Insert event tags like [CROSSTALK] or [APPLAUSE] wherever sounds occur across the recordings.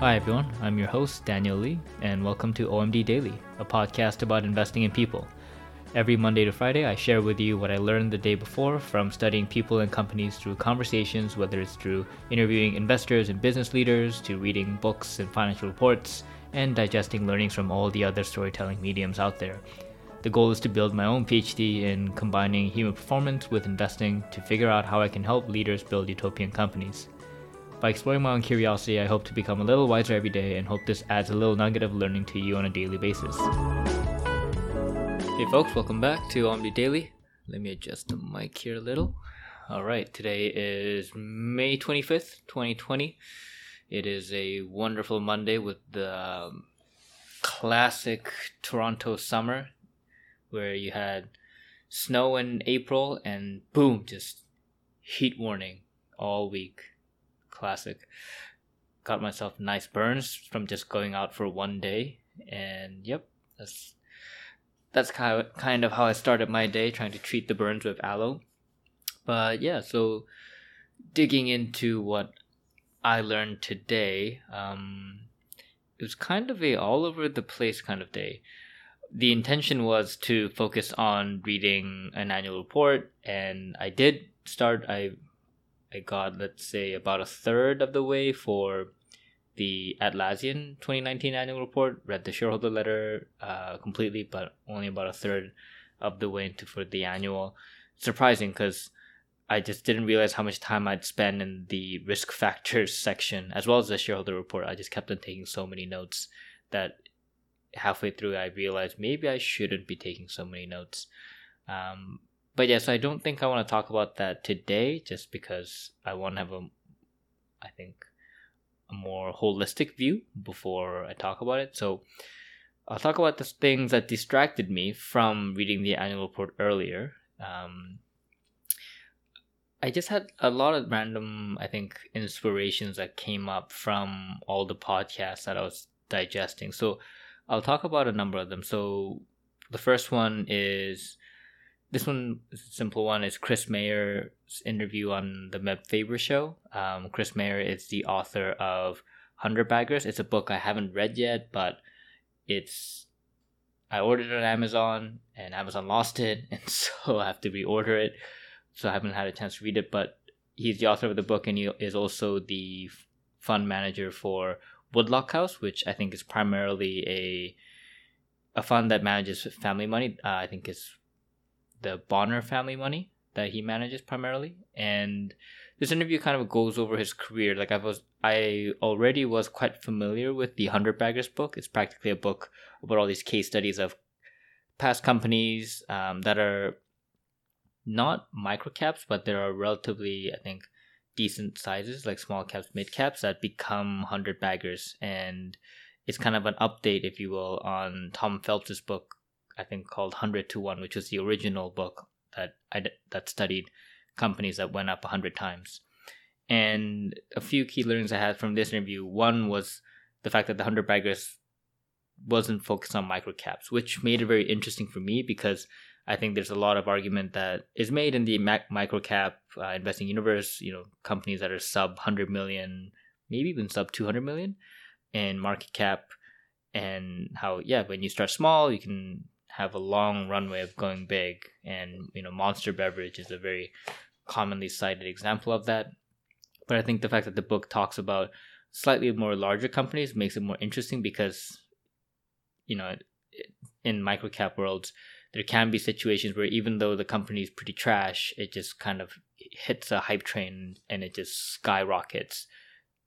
Hi, everyone. I'm your host, Daniel Lee, and welcome to OMD Daily, a podcast about investing in people. Every Monday to Friday, I share with you what I learned the day before from studying people and companies through conversations, whether it's through interviewing investors and business leaders, to reading books and financial reports, and digesting learnings from all the other storytelling mediums out there. The goal is to build my own PhD in combining human performance with investing to figure out how I can help leaders build utopian companies. By exploring my own curiosity, I hope to become a little wiser every day and hope this adds a little nugget of learning to you on a daily basis. Hey folks, welcome back to Omni Daily. Let me adjust the mic here a little. All right, today is May 25th, 2020. It is a wonderful Monday with the um, classic Toronto summer where you had snow in April and boom, just heat warning all week classic. Got myself nice burns from just going out for one day, and yep, that's that's kind of kind of how I started my day, trying to treat the burns with aloe. But yeah, so digging into what I learned today, um, it was kind of a all over the place kind of day. The intention was to focus on reading an annual report, and I did start. I I got let's say about a third of the way for the Atlassian 2019 annual report. Read the shareholder letter uh, completely, but only about a third of the way into for the annual. Surprising because I just didn't realize how much time I'd spend in the risk [LAUGHS] factors section as well as the shareholder report. I just kept on taking so many notes that halfway through I realized maybe I shouldn't be taking so many notes. Um, but yeah, so I don't think I want to talk about that today, just because I want to have a, I think, a more holistic view before I talk about it. So I'll talk about the things that distracted me from reading the annual report earlier. Um, I just had a lot of random, I think, inspirations that came up from all the podcasts that I was digesting. So I'll talk about a number of them. So the first one is this one, simple one, is Chris Mayer's interview on the Meb Faber show. Um, Chris Mayer is the author of Hundred Baggers. It's a book I haven't read yet, but it's I ordered it on Amazon and Amazon lost it, [LAUGHS] and so I have to reorder it. So I haven't had a chance to read it, but he's the author of the book and he is also the fund manager for Woodlock House, which I think is primarily a a fund that manages family money. Uh, I think is the Bonner family money that he manages primarily. And this interview kind of goes over his career. Like I was, I already was quite familiar with the Hundred Baggers book. It's practically a book about all these case studies of past companies um, that are not micro caps, but there are relatively, I think, decent sizes, like small caps, mid caps, that become hundred baggers, and it's kind of an update, if you will, on Tom Phelps's book I think called Hundred to One, which was the original book that I that studied companies that went up a hundred times. And a few key learnings I had from this interview. One was the fact that the hundred baggers wasn't focused on microcaps, which made it very interesting for me because I think there's a lot of argument that is made in the microcap uh, investing universe. You know, companies that are sub 100 million, maybe even sub 200 million in market cap, and how yeah, when you start small, you can have a long runway of going big and you know monster beverage is a very commonly cited example of that. But i think the fact that the book talks about slightly more larger companies makes it more interesting because you know in microcap worlds there can be situations where even though the company is pretty trash it just kind of hits a hype train and it just skyrockets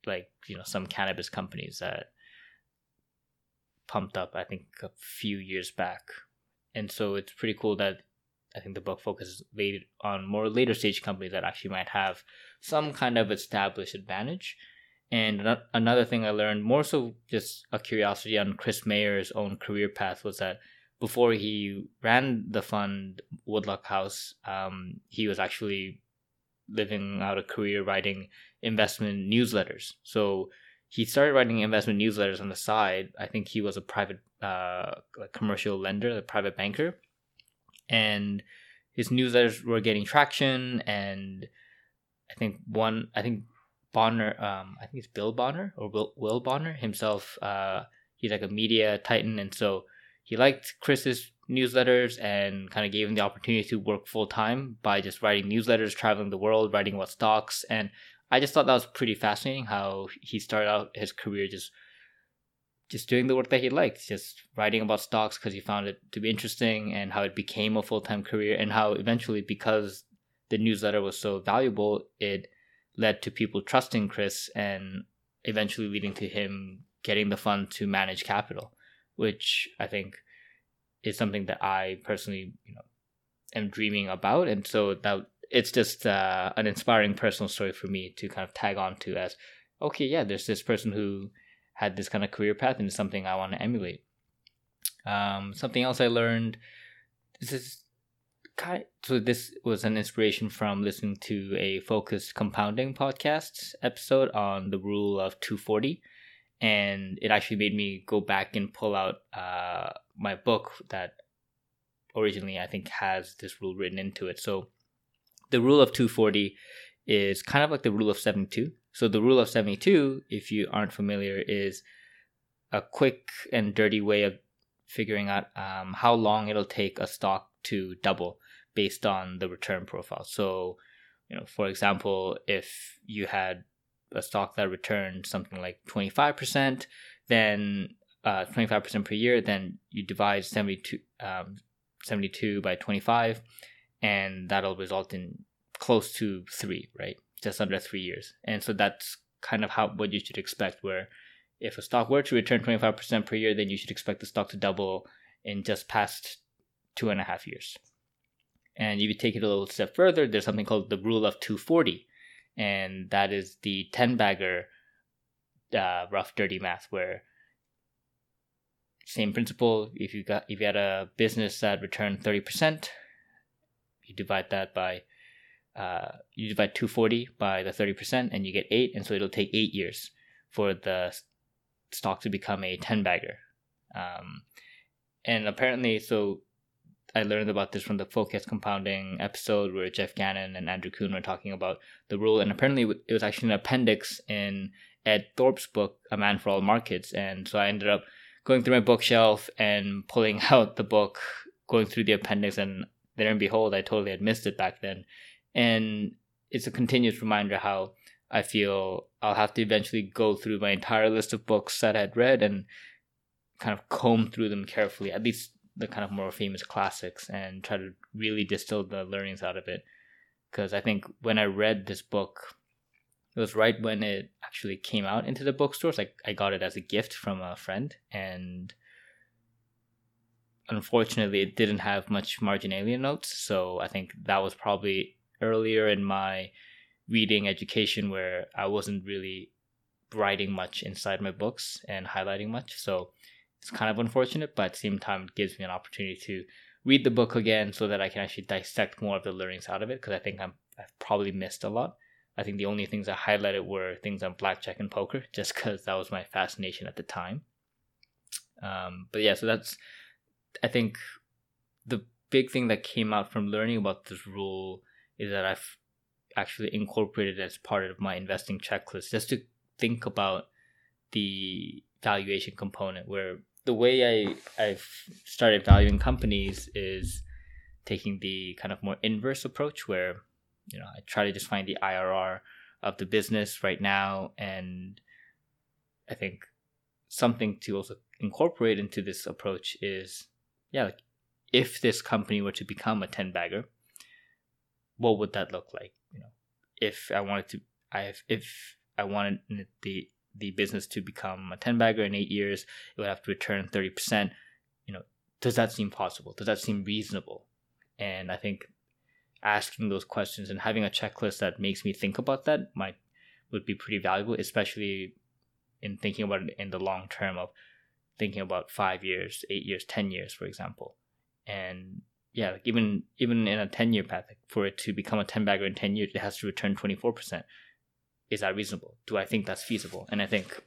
like you know some cannabis companies that pumped up i think a few years back and so it's pretty cool that I think the book focuses on more later stage companies that actually might have some kind of established advantage. And another thing I learned, more so just a curiosity on Chris Mayer's own career path, was that before he ran the fund Woodlock House, um, he was actually living out a career writing investment newsletters. So he started writing investment newsletters on the side. I think he was a private uh, commercial lender, a private banker, and his newsletters were getting traction. And I think one, I think Bonner, um, I think it's Bill Bonner or Will, Will Bonner himself. Uh, he's like a media titan, and so he liked Chris's newsletters and kind of gave him the opportunity to work full time by just writing newsletters, traveling the world, writing about stocks, and I just thought that was pretty fascinating how he started out his career just just doing the work that he liked, just writing about stocks because he found it to be interesting, and how it became a full time career, and how eventually, because the newsletter was so valuable, it led to people trusting Chris and eventually leading to him getting the fund to manage capital, which I think is something that I personally, you know, am dreaming about. And so that it's just uh, an inspiring personal story for me to kind of tag on to as, okay, yeah, there's this person who had this kind of career path and it's something I want to emulate. Um, something else I learned, this is kind so this was an inspiration from listening to a focused compounding podcast episode on the rule of 240 and it actually made me go back and pull out uh, my book that originally i think has this rule written into it so the rule of 240 is kind of like the rule of 72 so the rule of 72 if you aren't familiar is a quick and dirty way of figuring out um, how long it'll take a stock to double based on the return profile. So, you know, for example, if you had a stock that returned something like 25%, then uh, 25% per year, then you divide 72, um, 72 by 25, and that'll result in close to three, right? Just under three years. And so that's kind of how what you should expect, where if a stock were to return 25% per year, then you should expect the stock to double in just past two and a half years. And if you take it a little step further, there's something called the rule of 240. And that is the 10 bagger uh, rough, dirty math, where same principle. If you got if you had a business that returned 30%, you divide that by uh, you divide 240 by the 30% and you get 8 and so it'll take 8 years for the stock to become a 10 bagger um, and apparently so I learned about this from the focused compounding episode where Geoff Gannon and Andrew Kuhn were talking about the rule, and apparently it was actually an appendix in Ed Thorp's book, A Man for All Markets. And so I ended up going through my bookshelf and pulling [LAUGHS] out the book, going through the appendix, and there and behold, I totally had missed it back then. And it's a continuous reminder how I feel I'll have to eventually go through my entire list of books that I'd read and kind of comb through them carefully, at least the kind of more famous classics and try to really distill the learnings out of it. Because I think when I read this book, it was right when it actually came out into the bookstores. Like I got it as a gift from a friend, and unfortunately, it didn't have much marginalia notes. So I think that was probably earlier in my reading education where I wasn't really writing much inside my books and highlighting much. So it's kind of unfortunate, but at the same time, it gives me an opportunity to read the book again so that I can actually dissect more of the learnings out of it because I think I'm, I've probably missed a lot. I think the only things I highlighted were things on blackjack and poker, [LAUGHS] just because that was my fascination at the time. Um, but yeah, so that's, I think, the big thing that came out from learning about this rule is that I've actually incorporated as part of my investing checklist just to think about the valuation component where the way I I've started valuing companies is taking the kind of more inverse approach where you know I try to just find the IRR of the business right now and I think something to also incorporate into this approach is yeah like if this company were to become a 10 bagger what would that look like you know if I wanted to I if I wanted the the business to become a 10 bagger in eight years, it would have to return 30%. You know, does that seem possible? Does that seem reasonable? And I think asking those questions and having a checklist that makes me think about that might would be pretty valuable, especially in thinking about it in the long term of thinking about five years, eight years, ten years, for example. And yeah, like even even in a ten year path, for it to become a ten bagger in ten years, it has to return twenty four percent is that reasonable? Do I think that's feasible? And I think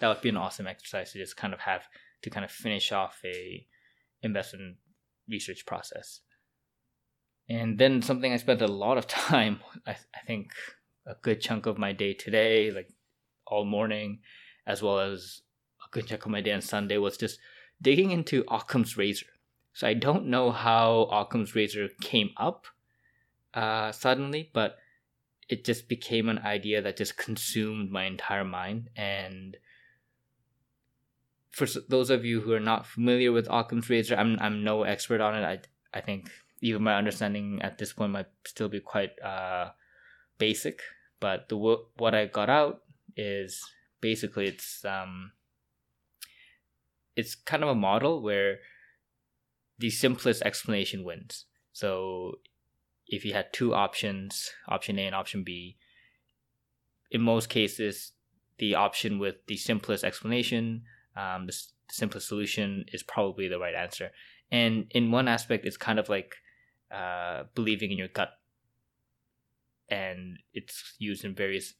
that would be an awesome exercise to just kind of have to kind of finish off a investment research process. And then something I spent a lot of [LAUGHS] time, I, I think a good chunk of my day today, like all morning, as well as a good chunk of my day on Sunday, was just digging into Occam's razor. So I don't know how Occam's razor came up uh, suddenly, but it just became an idea that just consumed my entire mind. And for those of you who are not familiar with Occam's razor, I'm I'm no expert on it. I I think even my understanding at this point might still be quite uh, basic. But the what I got out is basically it's um it's kind of a model where the simplest explanation wins. So if you had two options, option A and option B, in most cases, the option with the simplest explanation, um, the, the simplest solution is probably the right answer. And in one aspect, it's kind of like uh, believing in your gut, and it's used in various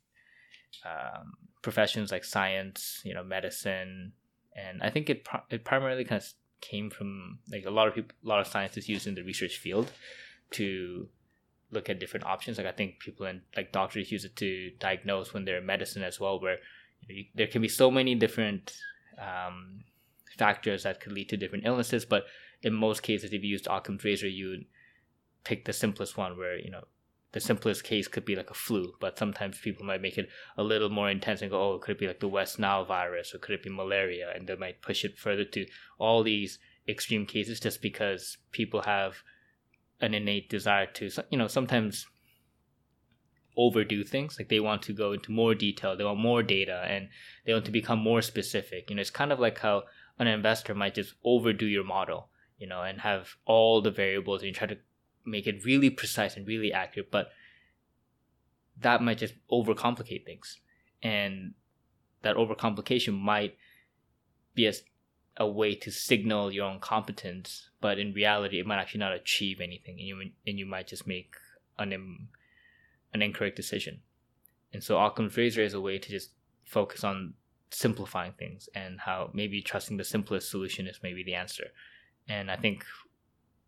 um, professions like science, you know, medicine, and I think it it primarily kind of came from like a lot of people, a lot of scientists use in the research field to look at different options. Like I think people and like doctors use it to diagnose when they're in medicine as well, where you, there can be so many different um, factors that could lead to different illnesses. But in most cases, if you use Occam's razor, you would pick the simplest one, where you know the simplest case could be like a flu, but sometimes people might make it a little more intense and go, oh, it could be like the West Nile virus or could it be malaria? And they might push it further to all these extreme cases just because people have an innate desire to, you know, sometimes overdo things. Like they want to go into more detail, they want more data, and they want to become more specific. You know, it's kind of like how an investor might just overdo your model, you know, and have all the variables and you try to make it really precise and really accurate, but that might just overcomplicate things. And that overcomplication might be a, a way to signal your own competence, but in reality, it might actually not achieve anything, and you and you might just make an an incorrect decision. And so Occam's razor is a way to just focus on simplifying things and how maybe trusting the simplest solution is maybe the answer. And I think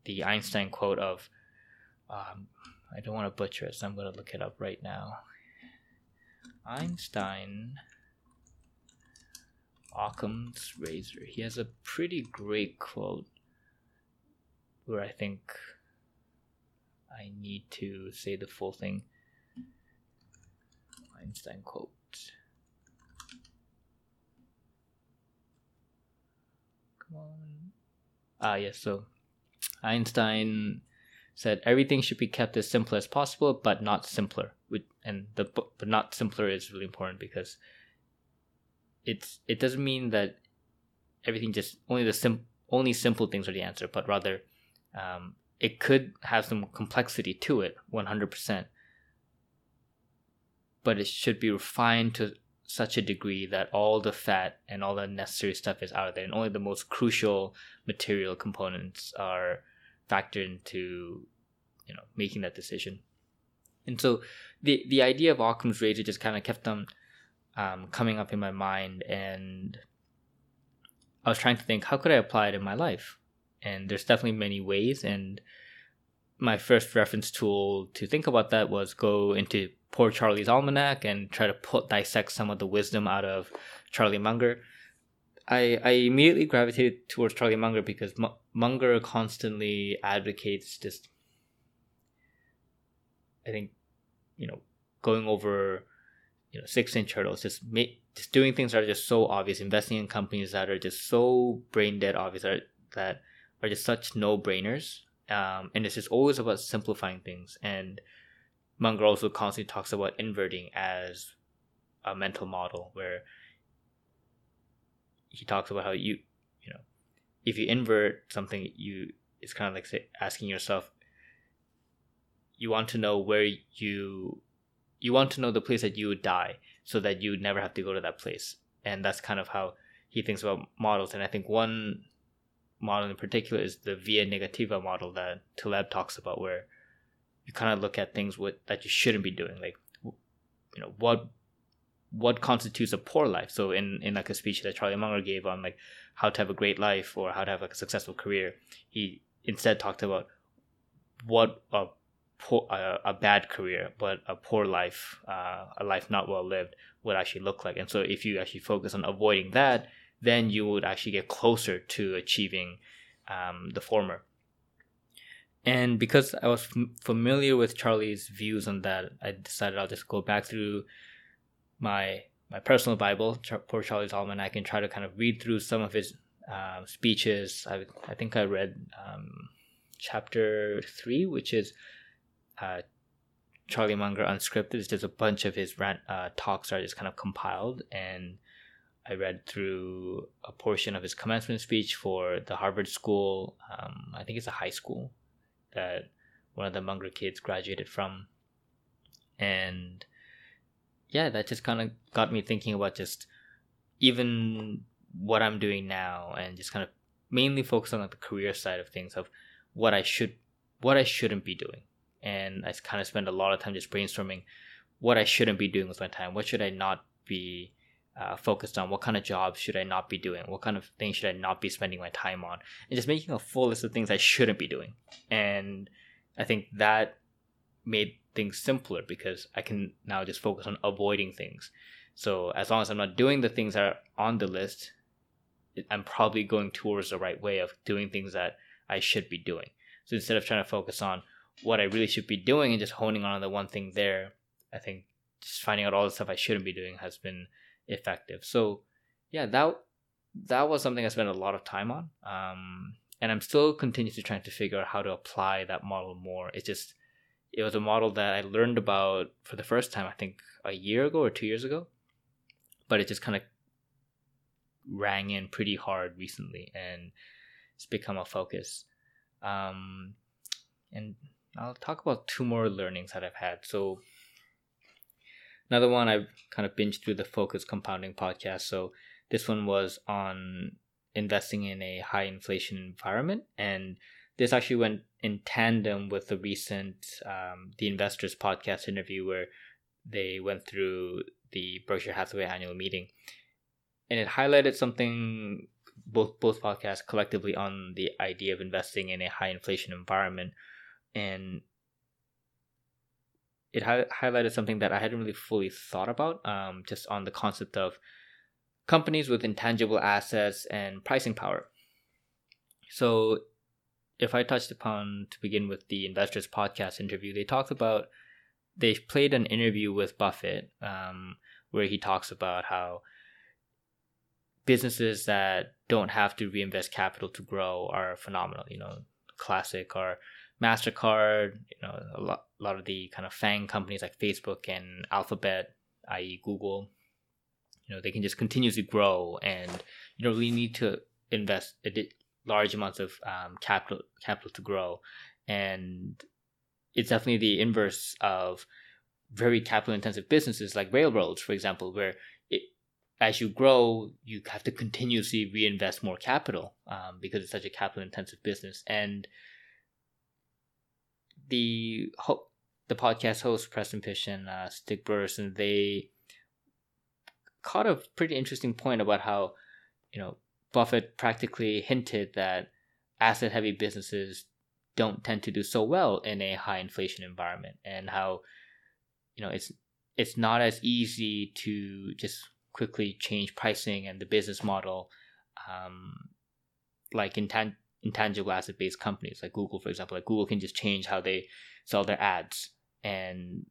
the Einstein quote of um, I don't want to butcher it, so I'm going to look it up right now. Einstein Occam's razor. He has a pretty great quote where I think I need to say the full thing. Einstein quote. Come on. Ah, yes, so Einstein said everything should be kept as simple as possible, but not simpler. And the but not simpler is really important because it's it doesn't mean that everything just only the sim only simple things are the answer, but rather um, it could have some complexity to it, one hundred percent. But it should be refined to such a degree that all the fat and all the necessary stuff is out of there, and only the most crucial material components are factor into you know making that decision. And so the the idea of Occam's razor just kind of kept on um, coming up in my mind and I was trying to think how could I apply it in my life? And there's definitely many ways and my first reference tool to think about that was go into poor Charlie's almanac and try to put dissect some of the wisdom out of Charlie Munger I I immediately gravitated towards Charlie Munger because M- Munger constantly advocates just I think you know going over you know six inch hurdles just make just doing things that are just so obvious investing in companies that are just so brain dead obvious that are, that are just such no brainers um, and it's just always about simplifying things. And Munger also constantly talks about inverting as a mental model where he talks about how you you know if you invert something you it's kind of like say, asking yourself you want to know where you you want to know the place that you would die so that you never have to go to that place. And that's kind of how he thinks about models. And i think one model in particular is the via negativa model that taleb talks about where you kind of look at things with that you shouldn't be doing. Like you know what what constitutes a poor life. So in, in like a speech that Charlie Munger gave on like how to have a great life or how to have like a successful career, he instead talked about what a poor, a bad career, but a poor life, uh, a life not well lived, would actually look like. And so, if you actually focus on avoiding that, then you would actually get closer to achieving um, the former. And because I was f- familiar with Charlie's views on that, I decided I'll just go back through my my personal Bible, Poor Charlie's Almanac, and try to kind of read through some of his uh, speeches. I I think I read um, chapter three, which is uh, Charlie Munger Unscripted. It's just a bunch of his rant uh, talks are just kind of compiled, and I read through a portion of his commencement speech for the Harvard School. Um, I think it's a high school that one of the Munger kids graduated from. And yeah, that just kind of got me thinking about just even what I'm doing now and just kind of mainly focus on like the career side of things of what I should what I shouldn't be doing. And I kind of spend a lot of time just brainstorming what I shouldn't be doing with my time. What should I not be uh, focused on? What kind of jobs should I not be doing? What kind of things should I not be spending my time on? And just making a full list of things I shouldn't be doing. And I think that made things simpler because I can now just focus on avoiding things. So as long as I'm not doing the things that are on the list, I'm probably going towards the right way of doing things that I should be doing. So instead of trying to focus on what I really should be doing and just honing on the one thing there, I think just finding out all the stuff I shouldn't be doing has been effective. So yeah, that that was something I spent a lot of time on. Um, and I'm still continuously trying to figure out how to apply that model more. It's just it was a model that I learned about for the first time, I think a year ago or two years ago. But it just kind of rang in pretty hard recently and it's become a focus. Um, and I'll talk about two more learnings that I've had. So Another one I've kind of binged through the Focused Compounding podcast. So this one was on investing in a high inflation environment, and this actually went in tandem with the recent um, the Investors podcast interview where they went through the Berkshire Hathaway annual meeting, and it highlighted something both both podcasts collectively on the idea of investing in a high inflation environment, and it hi- highlighted something that I hadn't really fully thought about, um, just on the concept of companies with intangible assets and pricing power. So, if I touched upon to begin with the investors podcast interview, they talked about they played an interview with Buffett um, where he talks about how businesses that don't have to reinvest capital to grow are phenomenal. You know, classic are Mastercard, you know, a lot, a lot of the kind of FANG companies like Facebook and Alphabet, i.e., Google, you know, they can just continuously grow, and you don't really need to invest large amounts of um, capital capital to grow, and it's definitely the inverse of very capital intensive businesses like railroads, for example, where it, as you grow, you have to continuously reinvest more capital um, because it's such a capital intensive business, and the ho- the podcast host Preston Pysh and uh, Stig and they caught a pretty interesting point about how you know Buffett practically hinted that asset heavy businesses don't tend to do so well in a high inflation environment and how you know it's it's not as easy to just quickly change pricing and the business model um, like in tan- intangible asset based companies like Google, for example. Like Google can just change how they sell their ads and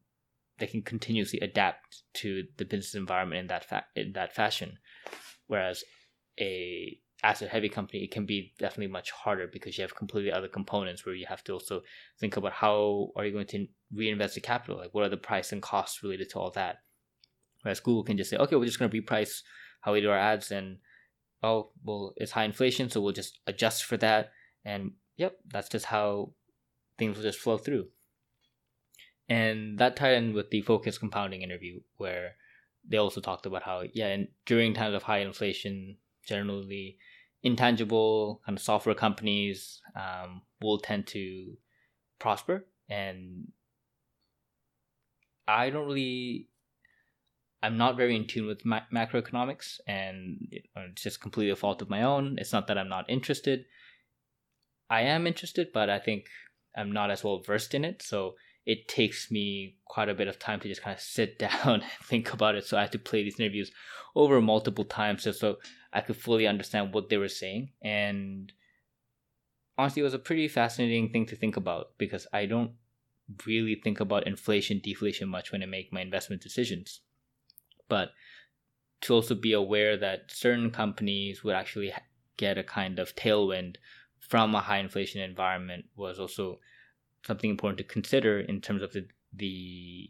they can continuously adapt to the business environment in that fa- in that fashion. Whereas a asset heavy company it can be definitely much harder because you have completely other components where you have to also think about how are you going to reinvest the capital? Like what are the price and costs related to all that? Whereas google can just say okay we're just going to reprice how we do our ads and oh well it's high inflation so we'll just adjust for that. And yep that's just how things will just flow through. And that tied in with the focused compounding interview where they also talked about how yeah and during times of high inflation generally intangible kind of software companies um, will tend to prosper and i don't really I'm not very in tune with ma- macroeconomics, and it's just completely a fault of my own. It's not that I'm not interested. I am interested, but I think I'm not as well versed in it. So it takes me quite a bit of time to just kind of sit [LAUGHS] down and think about it. So I have to play these interviews over multiple times just so I could fully understand what they were saying. And honestly, it was a pretty fascinating thing to think about because I don't really think about inflation, deflation much when I make my investment decisions. But to also be aware that certain companies would actually get a kind of tailwind from a high inflation environment was also something important to consider in terms of the the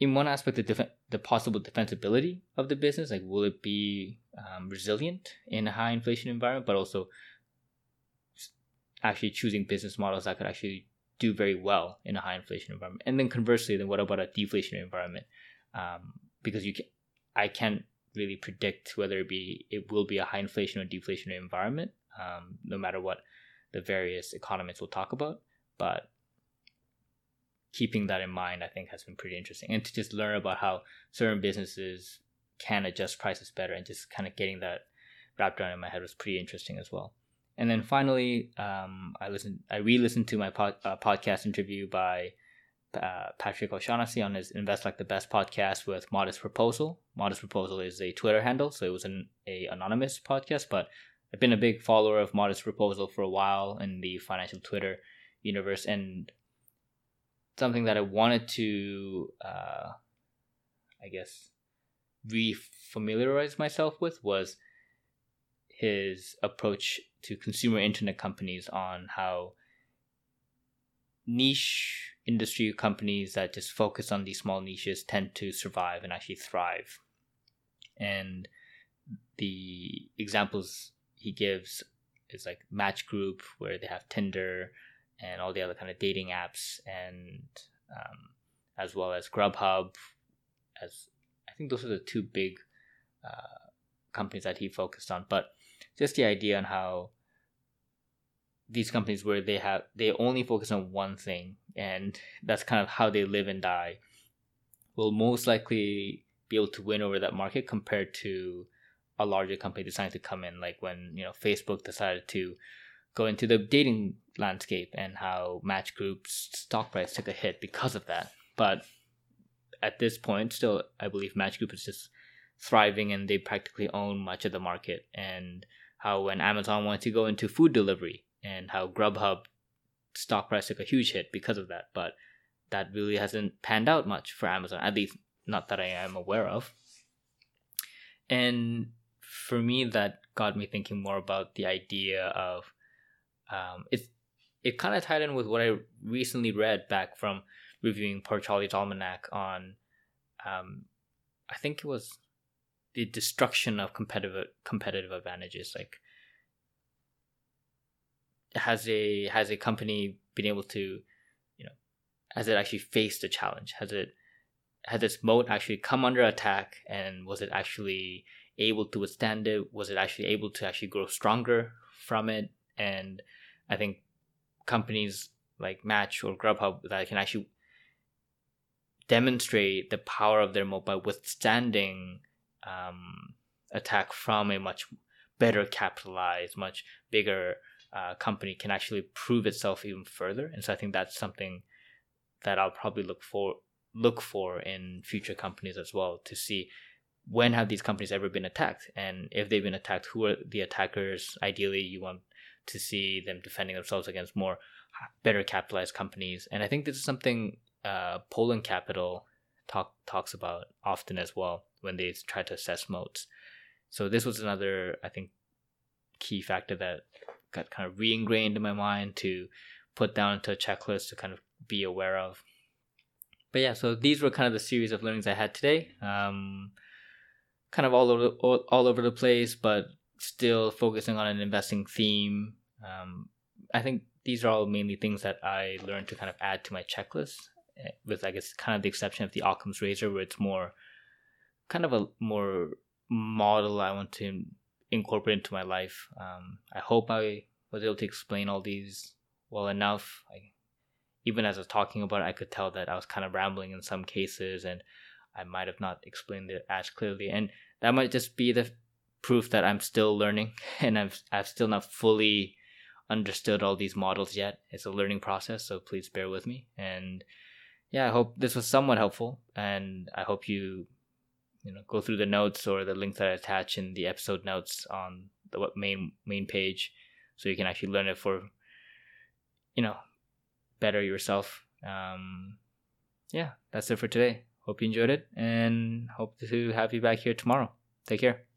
in one aspect the def- the possible defensibility of the business like will it be um, resilient in a high inflation environment but also actually choosing business models that could actually do very well in a high inflation environment and then conversely then what about a deflationary environment um, because you can i can't really predict whether it be it will be a high inflation or deflationary environment um, no matter what the various economists will talk about but keeping that in mind, I think has been pretty interesting. And to just learn about how certain businesses can adjust prices better and just kind of getting that wrapped around in my head was pretty interesting as well. And then finally, um, I listened, I re-listened to my uh, podcast interview by uh, Patrick O'Shaughnessy on his Invest Like the Best podcast with Modest Proposal. Modest Proposal is a Twitter handle, so it was an a anonymous podcast, but I've been a big follower of Modest Proposal for a while in the financial Twitter universe, and something that I wanted to, uh, I guess, re-familiarize myself with was his approach to consumer internet companies on how niche industry companies that just focus on these small niches tend to survive and actually thrive. And the examples he gives is like Match Group, where they have Tinder, and all the other kind of dating apps, and um, as well as Grubhub. As think those are the two big uh, companies that he focused on. But just the idea on how these companies where they have they only focus on one thing, and that's kind of how they live and die, will most likely be able to win over that market compared to a larger company deciding to come in, like when you know Facebook decided to go into the dating landscape and how Match Group's stock price took a hit because of that. But at this point, still, I believe Match Group is just thriving and they practically own much of the market. And how when Amazon wanted to go into food delivery and how Grubhub stock price took a huge hit because of that. But that really hasn't panned out much for Amazon, at least not that I am aware of. And for me, that got me thinking more about the idea of um, it it kind of tied in with what I recently read back from reviewing Poor Charlie's Almanac on, um, I think it was the destruction of competitive competitive advantages. Like, has a has a company been able to, you know, has it actually faced the challenge? Has it has its moat actually come under attack, and was it actually able to withstand it? Was it actually able to actually grow stronger from it? And I think companies like Match or Grubhub that can actually demonstrate the power of their moat by withstanding um, attack from a much better capitalized, much bigger uh, company can actually prove itself even further. And so I think that's something that I'll probably look for look for in future companies as well to see when have these companies ever been attacked and if they've been attacked who are the attackers ideally you want to see them defending themselves against more better capitalized companies. And I think this is something uh, Polen Capital talk talks about often as well when they try to assess moats. So this was another, I think, key factor that got kind of re-ingrained in my mind to put down into a checklist to kind of be aware of. But yeah, so these were kind of the series of learnings I had today. Um, kind of all over all, all over the place, but still focusing on an investing theme um, I think these are all mainly things that I learned to kind of add to my checklist, with I guess kind of the exception of the Occam's razor, where it's more kind of a more model I want to incorporate into my life. Um, I hope I was able to explain all these well enough. I, even as I was talking about it, I could tell that I was kind of rambling in some cases, and I might have not explained it as clearly. And that might just be the proof that I'm still learning, [LAUGHS] and I've I've still not fully understood all these models yet. It's a learning process, so please bear with me. And yeah, I hope this was somewhat helpful, and I hope you you know go through the notes or the links that I attach in the episode notes on the main main page, so you can actually learn it for you know better yourself. Um, yeah, that's it for today. Hope you enjoyed it, and hope to have you back here tomorrow. Take care.